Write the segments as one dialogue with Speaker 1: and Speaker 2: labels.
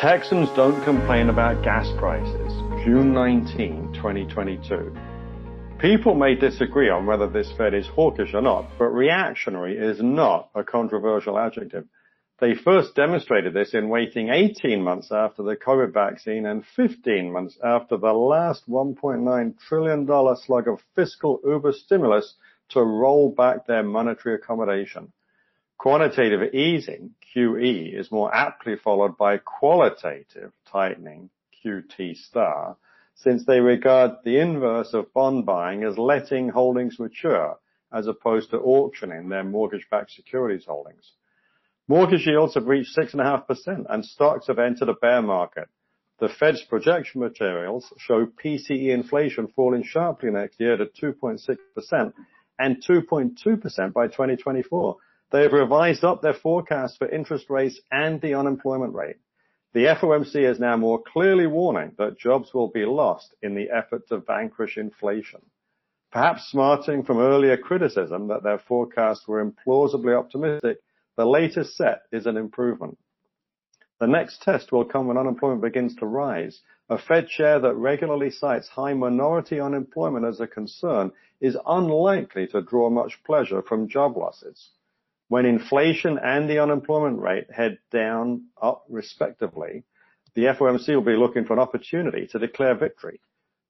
Speaker 1: Texans don't complain about gas prices. June 19, 2022. People may disagree on whether this Fed is hawkish or not, but reactionary is not a controversial adjective. They first demonstrated this in waiting 18 months after the COVID vaccine and 15 months after the last $1.9 trillion slug of fiscal uber stimulus to roll back their monetary accommodation. Quantitative easing, QE, is more aptly followed by qualitative tightening, QT star, since they regard the inverse of bond buying as letting holdings mature as opposed to auctioning their mortgage-backed securities holdings. Mortgage yields have reached 6.5% and stocks have entered a bear market. The Fed's projection materials show PCE inflation falling sharply next year to 2.6% and 2.2% by 2024, they have revised up their forecast for interest rates and the unemployment rate. The FOMC is now more clearly warning that jobs will be lost in the effort to vanquish inflation. Perhaps smarting from earlier criticism that their forecasts were implausibly optimistic, the latest set is an improvement. The next test will come when unemployment begins to rise. A Fed chair that regularly cites high minority unemployment as a concern is unlikely to draw much pleasure from job losses. When inflation and the unemployment rate head down, up respectively, the FOMC will be looking for an opportunity to declare victory.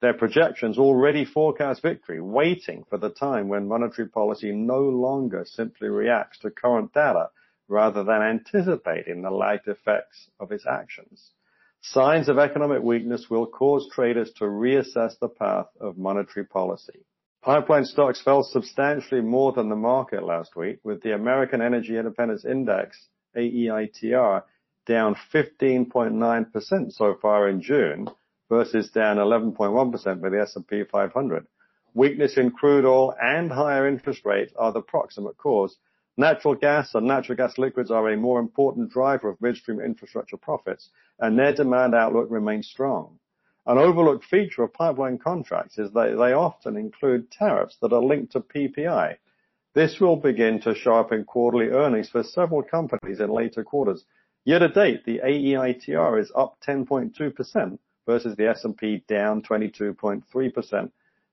Speaker 1: Their projections already forecast victory, waiting for the time when monetary policy no longer simply reacts to current data rather than anticipating the lagged effects of its actions. Signs of economic weakness will cause traders to reassess the path of monetary policy. Pipeline stocks fell substantially more than the market last week, with the American Energy Independence Index, AEITR, down 15.9% so far in June versus down 11.1% for the S&P 500. Weakness in crude oil and higher interest rates are the proximate cause. Natural gas and natural gas liquids are a more important driver of midstream infrastructure profits, and their demand outlook remains strong. An overlooked feature of pipeline contracts is that they often include tariffs that are linked to PPI. This will begin to show up in quarterly earnings for several companies in later quarters. Year to date, the AEITR is up 10.2% versus the S&P down 22.3%.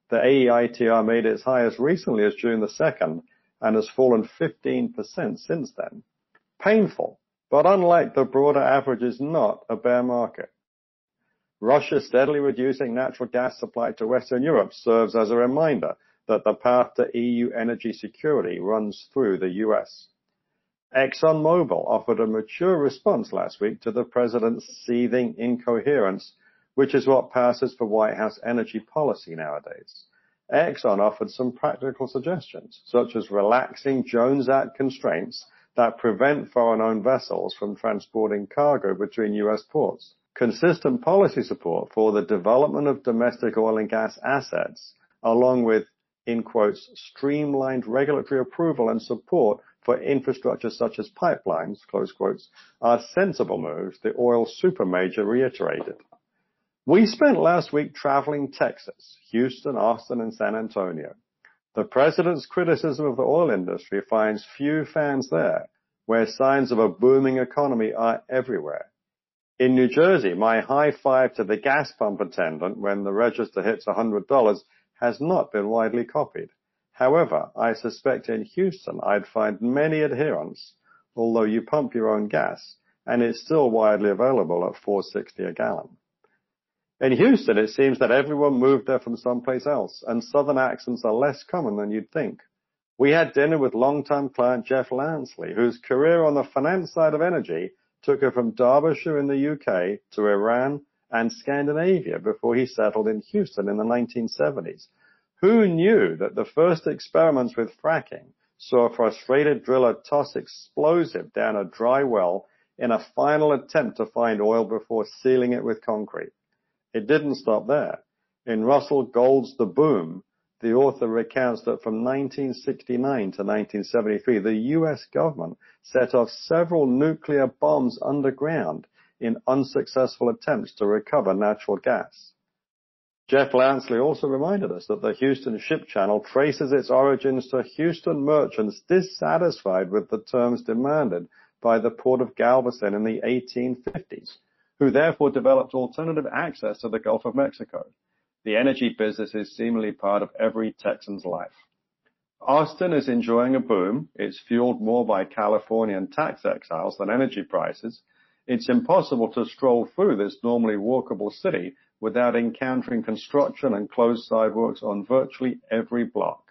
Speaker 1: The AEITR made its highest recently as June the 2nd and has fallen 15% since then. Painful, but unlike the broader average is not a bear market. Russia steadily reducing natural gas supply to Western Europe serves as a reminder that the path to EU energy security runs through the US. ExxonMobil offered a mature response last week to the president's seething incoherence, which is what passes for White House energy policy nowadays. Exxon offered some practical suggestions, such as relaxing Jones Act constraints that prevent foreign-owned vessels from transporting cargo between U.S. ports consistent policy support for the development of domestic oil and gas assets, along with, in quotes, streamlined regulatory approval and support for infrastructure such as pipelines, close quotes, are sensible moves, the oil supermajor reiterated. We spent last week traveling Texas, Houston, Austin, and San Antonio. The president's criticism of the oil industry finds few fans there, where signs of a booming economy are everywhere. In New Jersey, my high five to the gas pump attendant when the register hits $100 has not been widely copied. However, I suspect in Houston I'd find many adherents, although you pump your own gas, and it's still widely available at 460 a gallon. In Houston, it seems that everyone moved there from someplace else, and southern accents are less common than you'd think. We had dinner with longtime client Jeff Lansley, whose career on the finance side of energy took her from Derbyshire in the UK to Iran and Scandinavia before he settled in Houston in the 1970s. Who knew that the first experiments with fracking saw a frustrated driller toss explosive down a dry well in a final attempt to find oil before sealing it with concrete? It didn't stop there. In Russell Gold's The Boom, the author recounts that from 1969 to 1973, the US government set off several nuclear bombs underground in unsuccessful attempts to recover natural gas. Jeff Lansley also reminded us that the Houston Ship Channel traces its origins to Houston merchants dissatisfied with the terms demanded by the Port of Galveston in the 1850s. who therefore developed alternative access to the Gulf of Mexico. The energy business is seemingly part of every Texan's life. Austin is enjoying a boom. It's fueled more by Californian tax exiles than energy prices. It's impossible to stroll through this normally walkable city without encountering construction and closed sidewalks on virtually every block.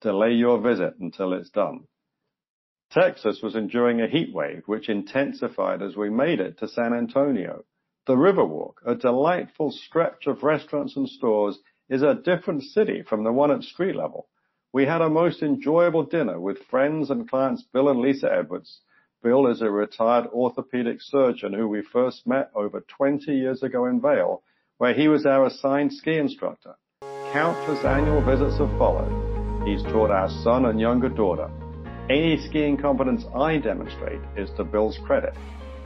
Speaker 1: Delay your visit until it's done. Texas was enduring a heat wave, which intensified as we made it to San Antonio. The Riverwalk, a delightful stretch of restaurants and stores, is a different city from the one at street level. We had a most enjoyable dinner with friends and clients Bill and Lisa Edwards. Bill is a retired orthopedic surgeon who we first met over 20 years ago in Vail, where he was our assigned ski instructor. Countless annual visits have followed. He's taught our son and younger daughter. Any skiing competence I demonstrate is to Bill's credit,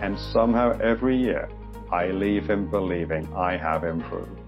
Speaker 1: and somehow every year I leave him believing I have improved.